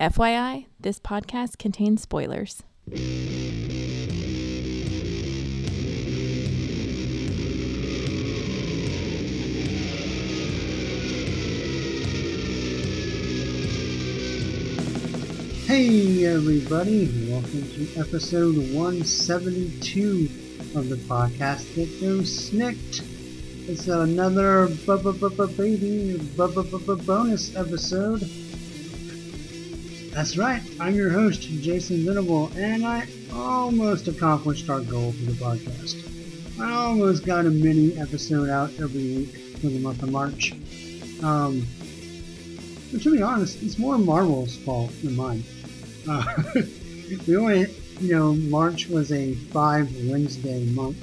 FYI, this podcast contains spoilers. Hey everybody, welcome to episode 172 of the podcast that goes SNIKT. It's another baby bonus episode. That's right, I'm your host, Jason Venable, and I almost accomplished our goal for the podcast. I almost got a mini episode out every week for the month of March. Um, but to be honest, it's more Marvel's fault than mine. Uh, we only, you know, March was a five Wednesday month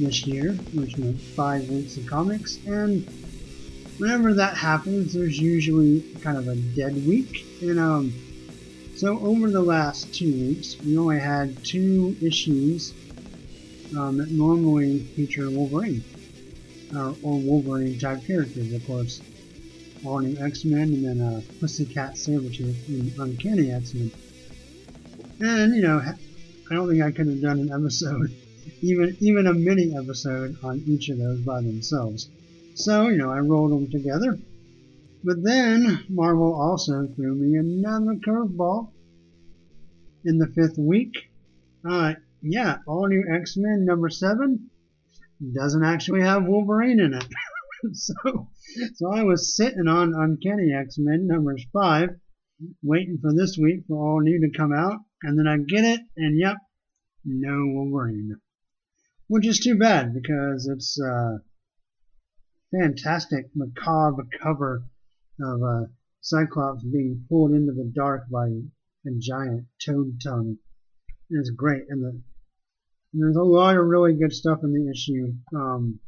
this year, which meant five weeks of comics, and whenever that happens, there's usually kind of a dead week. And um, so over the last two weeks, we only had two issues um, that normally feature Wolverine or Wolverine type characters, of course. All New X-Men and then uh, Pussycat Sabretooth in Uncanny X-Men. And, you know, I don't think I could have done an episode, even even a mini episode on each of those by themselves. So, you know, I rolled them together. But then Marvel also threw me another curveball in the fifth week. Uh, yeah, All New X-Men number seven doesn't actually have Wolverine in it. so, so I was sitting on Uncanny X-Men numbers five, waiting for this week for All New to come out, and then I get it, and yep, no Wolverine. Which is too bad because it's a fantastic macabre cover of uh, Cyclops being pulled into the dark by a giant toad tongue. It's great, and the and there's a lot of really good stuff in the issue. Um,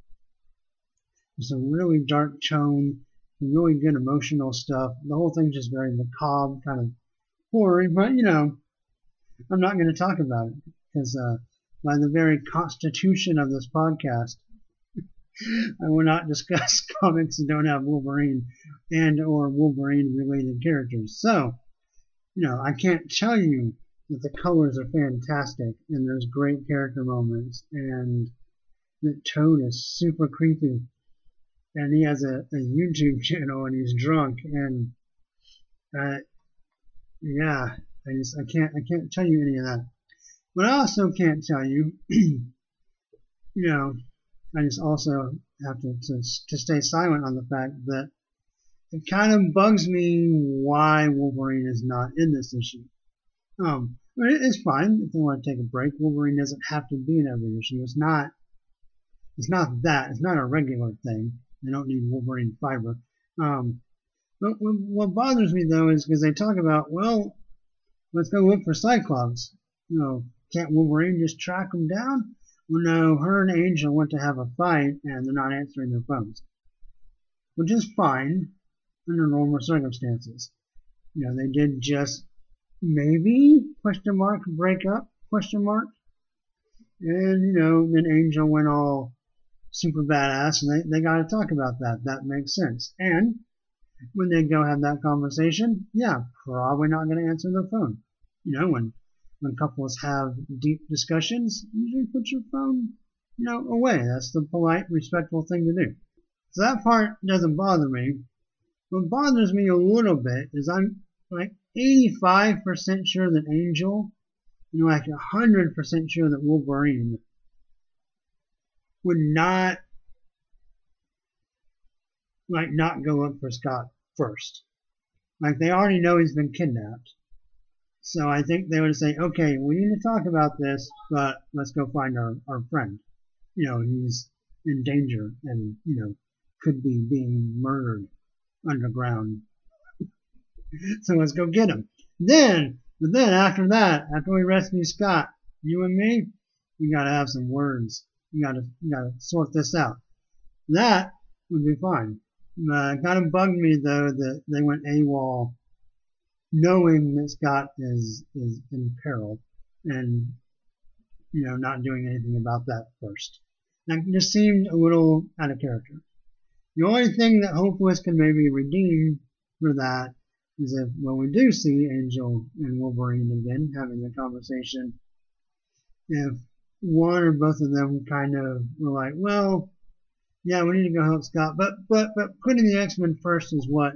there's a really dark tone, really good emotional stuff. The whole thing's just very macabre, kind of horror, but you know, I'm not going to talk about it because uh, by the very constitution of this podcast, I will not discuss comics that don't have Wolverine and or Wolverine related characters. So, you know, I can't tell you that the colors are fantastic and there's great character moments and that Toad is super creepy and he has a, a YouTube channel and he's drunk and uh, yeah, I just I can't I can't tell you any of that. But I also can't tell you, you know, I just also have to, to to stay silent on the fact that it kind of bugs me why Wolverine is not in this issue. Um, but it's fine if they want to take a break. Wolverine doesn't have to be in every issue. It's not. It's not that. It's not a regular thing. They don't need Wolverine fiber. Um, but what bothers me though is because they talk about, well, let's go look for Cyclops. You know, can't Wolverine just track him down? Well, no, her and Angel went to have a fight and they're not answering their phones, which is fine under normal circumstances. You know, they did just maybe question mark break up question mark, and you know, then Angel went all super badass, and they, they got to talk about that. That makes sense. And when they go have that conversation, yeah, probably not going to answer their phone. You know, when when couples have deep discussions, usually put your phone, you know, away. That's the polite, respectful thing to do. So that part doesn't bother me. What bothers me a little bit is I'm like 85% sure that Angel, you know, like 100% sure that Wolverine would not like not go look for Scott first. Like they already know he's been kidnapped. So I think they would say, okay, we need to talk about this, but let's go find our, our friend. You know, he's in danger and, you know, could be being murdered underground. so let's go get him. Then, but then after that, after we rescue Scott, you and me, we gotta have some words. You gotta, you gotta sort this out. That would be fine. Uh, it kind of bugged me though that they went AWOL knowing that Scott is, is in peril and, you know, not doing anything about that first. That just seemed a little out of character. The only thing that Hopeless can maybe redeem for that is if when we do see Angel and Wolverine again having the conversation, if one or both of them kind of were like, well, yeah, we need to go help Scott, but but but putting the X Men first is what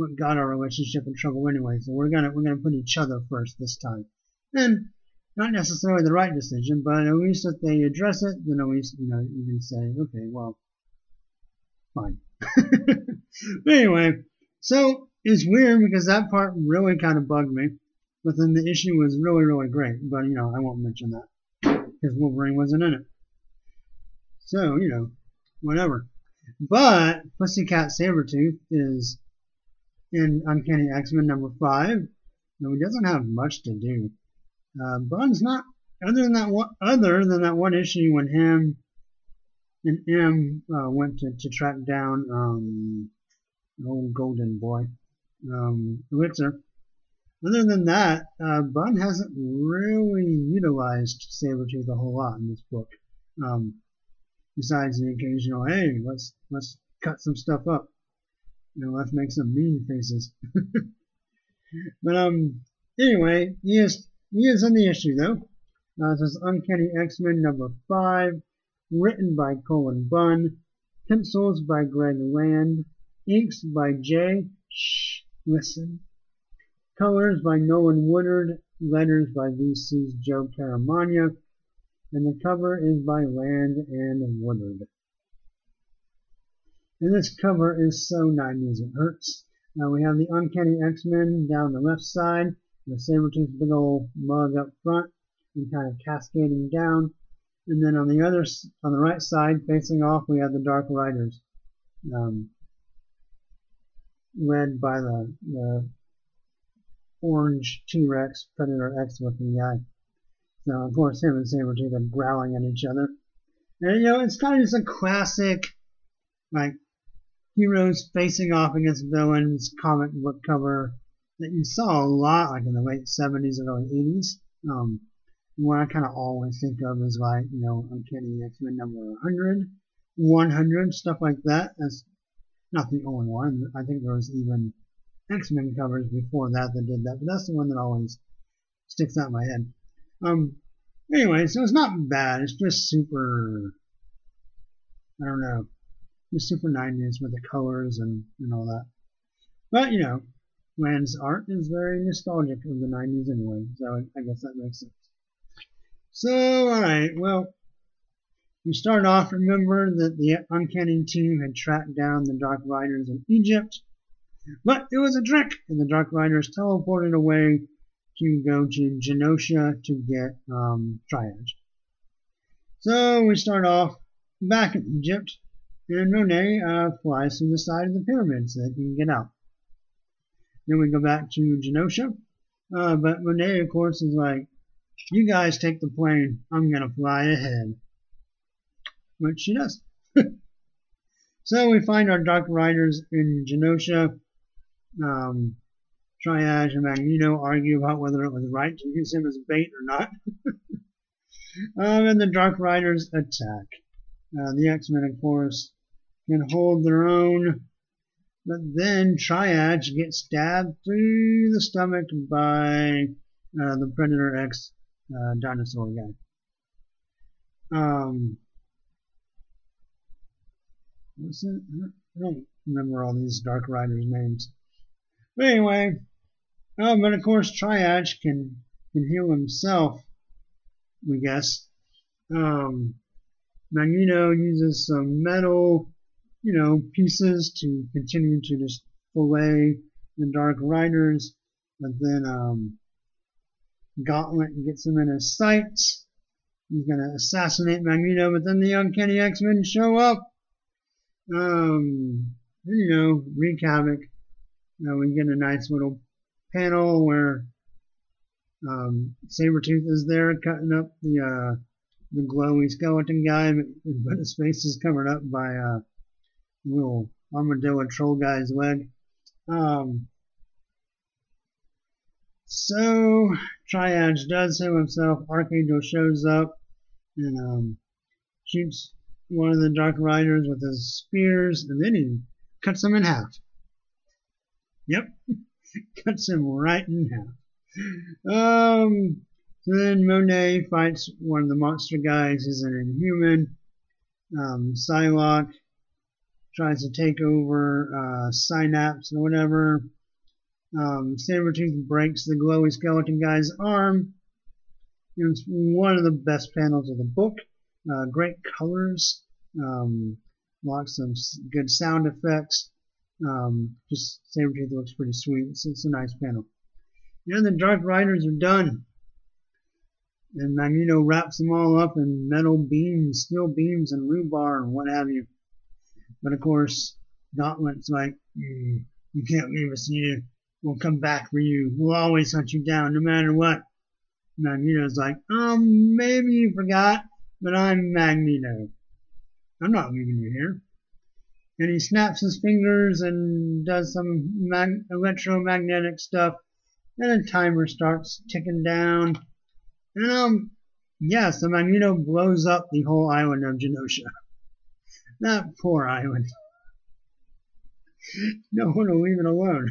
what got our relationship in trouble anyway. So we're gonna we're gonna put each other first this time, and not necessarily the right decision, but at least if they address it, then at least you know you can say, okay, well, fine. but anyway, so it's weird because that part really kind of bugged me, but then the issue was really really great. But you know I won't mention that because Wolverine wasn't in it. So you know, whatever. But Pussycat Sabretooth is in Uncanny X-Men number five. No, he doesn't have much to do. Uh, Bunn's not other than that one other than that one issue when him and M uh, went to, to track down um old golden boy um Elixir. Other than that, uh, Bun hasn't really utilized Sabretooth a whole lot in this book. Um, besides the occasional, hey, let's let's cut some stuff up. Know, let's make some mean faces. but um, anyway, he is he is in the issue though. Uh, this is Uncanny X-Men number five, written by Cullen Bunn, pencils by Greg Land, inks by Jay. Shh, listen. Colors by Nolan Woodard, letters by VC's Joe Caramagna, and the cover is by Land and Woodard. And this cover is so 90s it hurts. Now we have the Uncanny X-Men down the left side, the Sabretooth big old mug up front, and kind of cascading down. And then on the other, on the right side, facing off, we have the Dark Riders, um, led by the, the orange T-Rex Predator X looking guy. So of course him and Sabretooth are growling at each other. And you know, it's kind of just a classic like heroes facing off against villains comic book cover that you saw a lot like in the late 70s and early 80s. Um, what I kind of always think of is like, you know, Uncanny X-Men number 100, 100, stuff like that. That's not the only one. I think there was even X-Men covers before that that did that, but that's the one that always sticks out in my head. Um, anyway, so it's not bad. It's just super, I don't know, just super 90s with the colors and, and all that. But, you know, Land's art is very nostalgic of the 90s anyway, so I guess that makes sense. So, alright, well, we start off, remember that the Uncanny team had tracked down the Dark Riders in Egypt, but it was a trick, and the Dark Riders teleported away to go to Genosha to get um, Triage. So we start off back in Egypt, and Monet uh, flies through the side of the pyramid so they can get out. Then we go back to Genosha, uh, but Monet, of course, is like, you guys take the plane, I'm going to fly ahead. Which she does. so we find our Dark Riders in Genosha. Um, Triage and Magneto argue about whether it was right to use him as bait or not. um, and the Dark Riders attack. Uh, the X-Men, of course, can hold their own, but then Triage gets stabbed through the stomach by uh, the Predator X uh, dinosaur guy. Um, what's it? I don't remember all these Dark Riders' names. But anyway, Oh, but of course, Triage can can heal himself. We guess. Um, Magneto uses some metal, you know, pieces to continue to just fillet the Dark Riders, but then um, Gauntlet gets him in his sights. He's gonna assassinate Magneto, but then the Uncanny X-Men show up. Um, you know, wreak havoc. Know, we get a nice little panel where um, Sabretooth is there cutting up the uh, the glowy skeleton guy, but his face is covered up by uh, little armadillo troll guy's leg. Um, so Triage does him himself. Archangel shows up and um, shoots one of the Dark Riders with his spears, and then he cuts him in half. Yep. Cuts him right in half. Um, so then Monet fights one of the monster guys. He's an inhuman. Um, Psylocke tries to take over uh, Synapse or whatever. Um, Sabretooth breaks the glowy skeleton guy's arm. It's one of the best panels of the book. Uh, great colors, um, lots of good sound effects. Um, just Sabretooth looks pretty sweet. It's, it's a nice panel. And the Dark Riders are done. And Magneto wraps them all up in metal beams, steel beams, and rhubarb and what have you. But of course, Gauntlet's like, mm, you can't leave us here. We'll come back for you. We'll always hunt you down, no matter what. Magneto's like, um, maybe you forgot, but I'm Magneto. I'm not leaving you here. And he snaps his fingers and does some mag- electromagnetic stuff, and a timer starts ticking down. And um, yeah, so Magneto blows up the whole island of Genosha. That poor island. no one will leave it alone.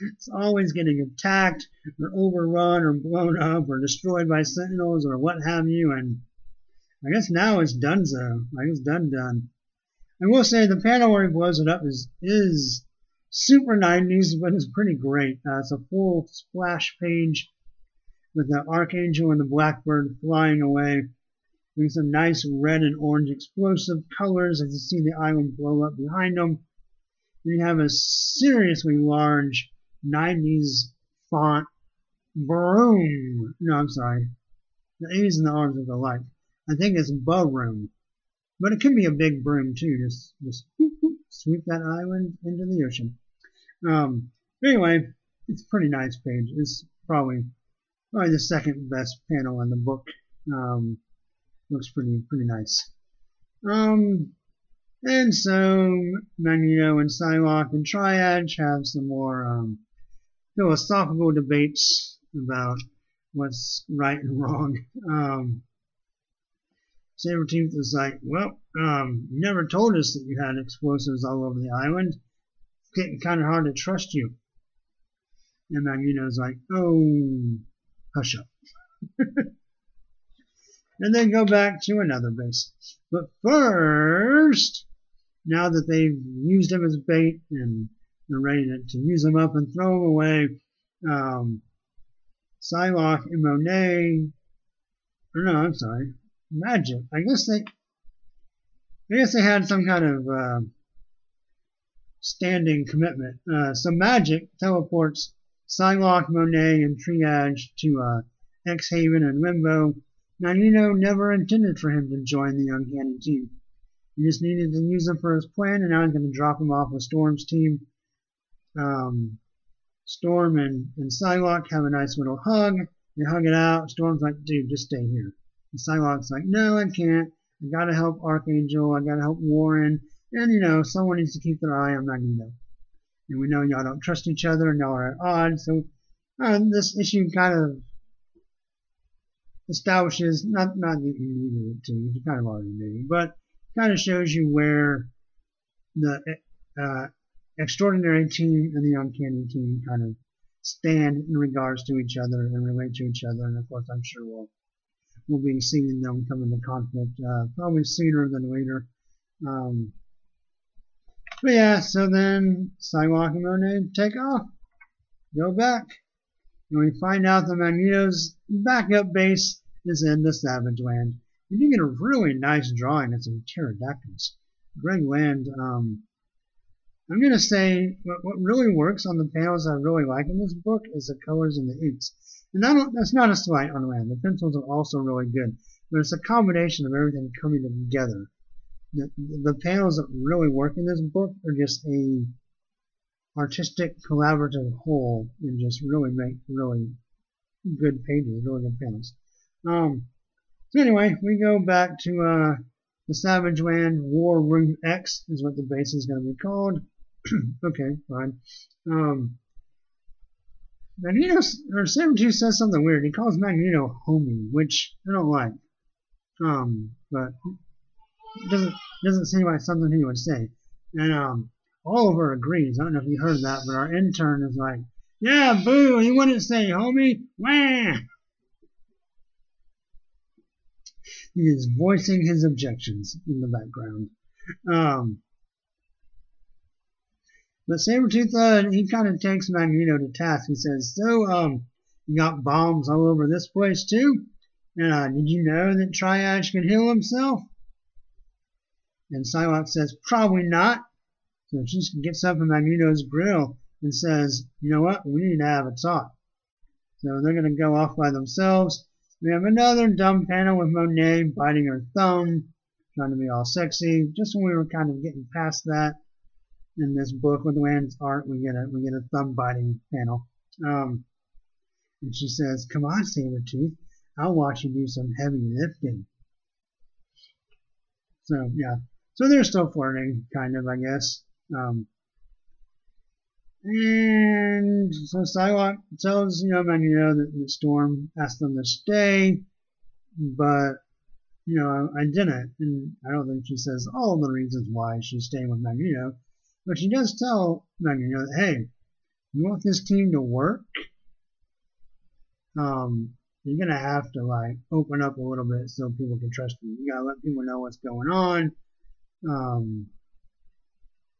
it's always getting attacked or overrun or blown up or destroyed by sentinels or what have you. And I guess now it's done so. I guess done done. I will say the panel where he blows it up is is super 90s, but it's pretty great. Uh, it's a full splash page with the Archangel and the Blackbird flying away with some nice red and orange explosive colors as you see the island blow up behind them. Then you have a seriously large 90s font broom. No, I'm sorry. The A's and the R's look alike. I think it's broom. But it could be a big broom too. Just, just whoop, whoop, sweep that island into the ocean. Um, anyway, it's a pretty nice page. It's probably probably the second best panel in the book. Um, looks pretty pretty nice. Um, and so Magneto and Psylocke and Triage have some more um, philosophical debates about what's right and wrong. Um, Sabretooth is like, well, um, you never told us that you had explosives all over the island. It's getting kind of hard to trust you. And Magneto's like, oh, hush up. and then go back to another base. But first, now that they've used him as bait and they're ready to, to use him up and throw him away, um, Psylocke and Monet, or no, I'm sorry, Magik. I guess they, I guess they had some kind of uh, standing commitment. Uh, so Magik teleports Psylocke, Monet, and Triage to uh, X-Haven and Limbo Magneto never intended for him to join the young Uncanny team. He just needed to use him for his plan, and now he's going to drop him off with Storm's team. Um, Storm and, and Psylocke have a nice little hug. They hug it out. Storm's like, dude, just stay here. And Psylocke's like, no, I can't. I gotta help Archangel. I gotta help Warren. And, you know, someone needs to keep their eye on Magneto. And we know y'all don't trust each other and y'all are at odds. So uh, this issue kind of establishes not not that you needed it to, you kind of already knew, but kind of shows you where the uh, extraordinary team and the uncanny team kind of stand in regards to each other and relate to each other. And of course, I'm sure we'll we'll be seeing them come into conflict uh, probably sooner than later. Um, but yeah, so then Psylocke and Monet take off, go back, and we find out that Magneto's backup base is in the Savage Land. You get a really nice drawing of some pterodactyls. Greg Land, um, I'm going to say what, what really works on the panels I really like in this book is the colors and the inks. And that, that's not a slight on Land. The pencils are also really good. But it's a combination of everything coming together. The, the panels that really work in this book are just a artistic collaborative whole and just really make really good pages, really good panels. Um, so anyway, we go back to uh, the Savage Land War Room X is what the base is going to be called. okay, fine. Um, Magneto or Sabretooth says something weird. He calls Magneto homie, which I don't like. Um, but doesn't doesn't seem like something he would say. And um, Oliver agrees. I don't know if you heard that, but our intern is like, yeah, boo, he wouldn't say, homie, wah. He is voicing his objections in the background. Um, but Sabretooth, uh, he kind of takes Magneto to task. He says, so, um, you got bombs all over this place too? Uh, did you know that Triage can heal himself? And Psylocke says, probably not. So she gets up in Magneto's grill and says, you know what, we need to have a talk. So they're going to go off by themselves. We have another dumb panel with Monet biting her thumb, trying to be all sexy. Just when we were kind of getting past that in this book with Wayne's art, we get a we get a thumb biting panel. Um, and she says, "Come on, Sabretooth, I'll watch you do some heavy lifting." So yeah, so they're still flirting, kind of, I guess. Um, and so Psylocke tells, you know, Magneto that the Storm asked them to stay, but, you know, I, I didn't. And I don't think she says all the reasons why she's staying with Magneto, but she does tell Magneto that, hey, you want this team to work? Um, you're gonna have to like open up a little bit so people can trust you. You gotta let people know what's going on. Um,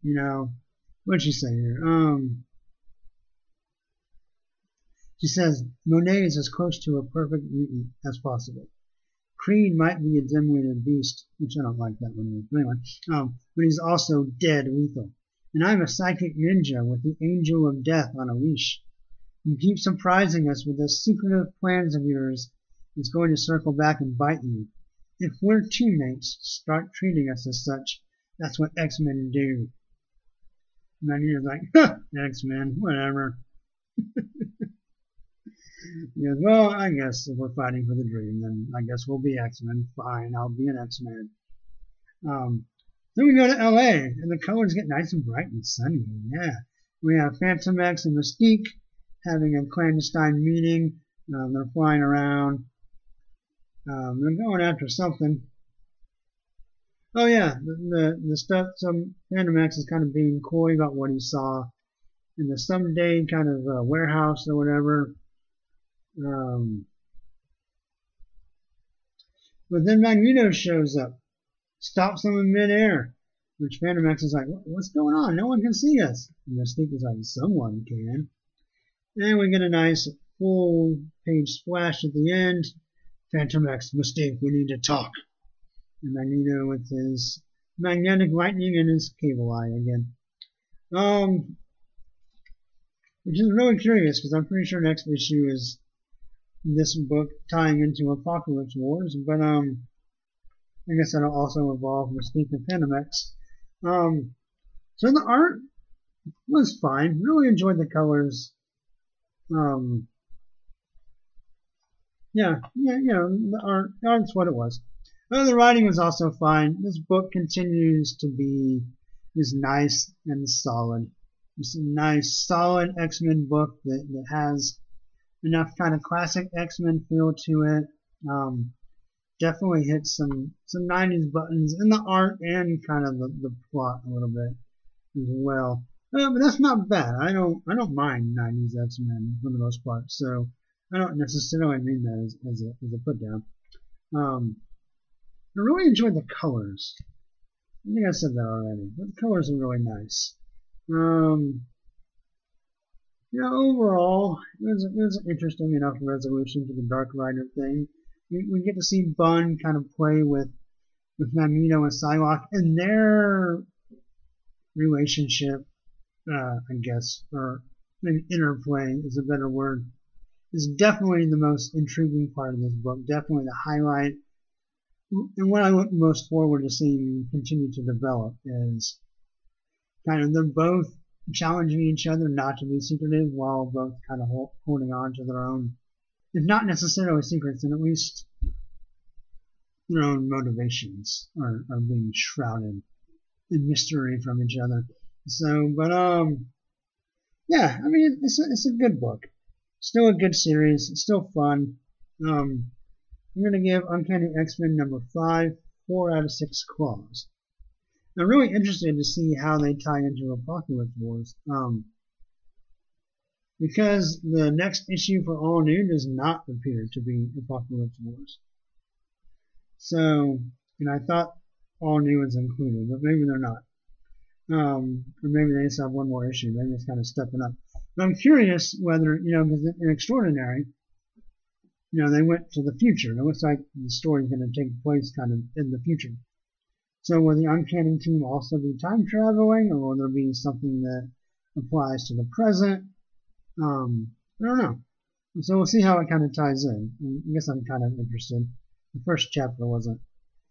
you know, what'd she say here? Um, she says Monet is as close to a perfect mutant as possible. Creed might be a dim-witted beast, which I don't like that one either. Anyway, um, but he's also dead lethal. And I'm a psychic ninja with the angel of death on a leash. You keep surprising us with those secretive plans of yours. It's going to circle back and bite you. If we're teammates, start treating us as such. That's what X-Men do. Magneto's like, huh, X-Men, whatever. he goes, well, I guess if we're fighting for the dream, then I guess we'll be X-Men. Fine, I'll be an X-Men. Um, then we go to LA, and the colors get nice and bright and sunny. Yeah. We have Phantom X and Mystique having a clandestine meeting. Um, they're flying around. Um, they're going after something. Oh yeah, the, the, the stuff, some Phantom X is kind of being coy about what he saw in the someday kind of uh, warehouse or whatever. Um, but then Magneto shows up, stops them in midair, which Phantom X is like, what's going on? No one can see us. And Mystique is like, someone can. And we get a nice full page splash at the end. Phantom X, Mystique, we need to talk. And Magneto with his magnetic lightning and his cable eye again. Um, which is really curious because I'm pretty sure next issue is this book tying into Apocalypse Wars, but um, I guess that'll also involve Mystique and Phantom X. Um, so the art was fine. Really enjoyed the colors. Um, yeah, yeah, you know, the art, the art's what it was. Well, the writing was also fine. This book continues to be is nice and solid. It's a nice, solid X-Men book that, that has enough kind of classic X-Men feel to it. Um, definitely hits some some 90s buttons in the art and kind of the, the plot a little bit as well. Uh, but that's not bad. I don't I don't mind 90s X-Men for the most part. So I don't necessarily mean that as, as a as a put down. Um, I really enjoyed the colors. I think I said that already. But the colors are really nice. Um, yeah, overall, it was, it was an interesting enough resolution to the Dark Rider thing. We, we get to see Bunn kind of play with with Magneto and Psylocke and their relationship, uh, I guess, or maybe interplay is a better word, is definitely the most intriguing part of this book. Definitely the highlight. And what I look most forward to seeing continue to develop is kind of they're both challenging each other not to be secretive while both kind of holding on to their own, if not necessarily secrets, then at least their own motivations are, are being shrouded in mystery from each other. So, but um, yeah, I mean it's a, it's a good book, still a good series, it's still fun. Um, I'm gonna give Uncanny X-Men number five four out of six claws. I'm really interested to see how they tie into Apocalypse Wars. Um, because the next issue for All New does not appear to be Apocalypse Wars. So, and I thought All New was included, but maybe they're not. Um, or maybe they just have one more issue. Maybe it's kind of stepping up. But I'm curious whether, you know, because in Extraordinary, you know, they went to the future. It looks like the story's going to take place kind of in the future. So will the Uncanny team also be time traveling, or will there be something that applies to the present? Um, I don't know. So we'll see how it kind of ties in. I guess I'm kind of interested. The first chapter wasn't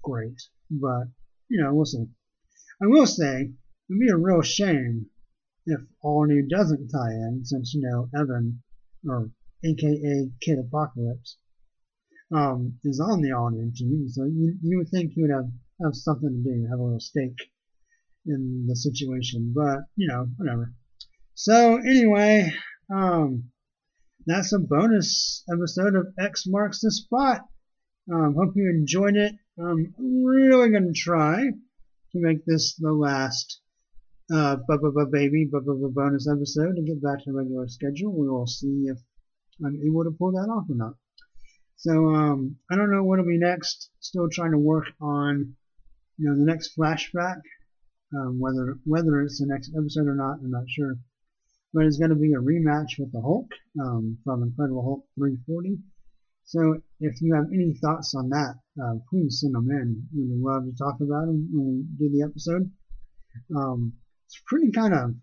great, but you know, we'll see. I will say it'd be a real shame if All New doesn't tie in, since you know Evan, or AKA Kid Apocalypse, um, is on the All team. So you you would think he would have have something to do, have a little stake in the situation, but you know, whatever. So anyway, um, that's a bonus episode of X Marks the Spot. Um, hope you enjoyed it. I'm really going to try to make this the last uh, baby bonus episode to get back to the regular schedule. We will see if I'm able to pull that off or not. So um, I don't know what'll be next. Still trying to work on you know the next flashback. Um, whether whether it's the next episode or not, I'm not sure but it's going to be a rematch with the Hulk um, from Incredible Hulk 340. So if you have any thoughts on that, uh, please send them in. We would love to talk about them when we do the episode. Um, it's pretty kind of,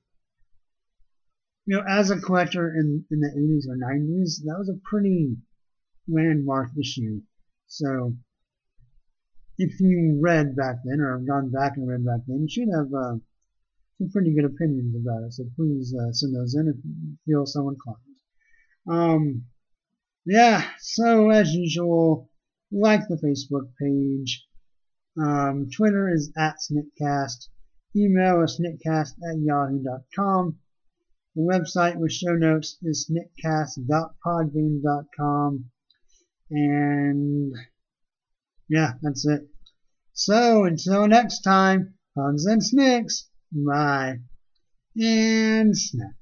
you know, as a collector in, in the 80s or 90s, that was a pretty landmark issue. So if you read back then or have gone back and read back then, you should have uh, some pretty good opinions about it. So please uh, send those in if you feel so inclined. Um, yeah, so as usual, like the Facebook page. Um, Twitter is at Sniktcast. Email is sniktcast at yahoo.com. The website with show notes is sniktcast.podbean.com. And yeah, that's it. So until next time, hugs and snicks. Bye. And snap.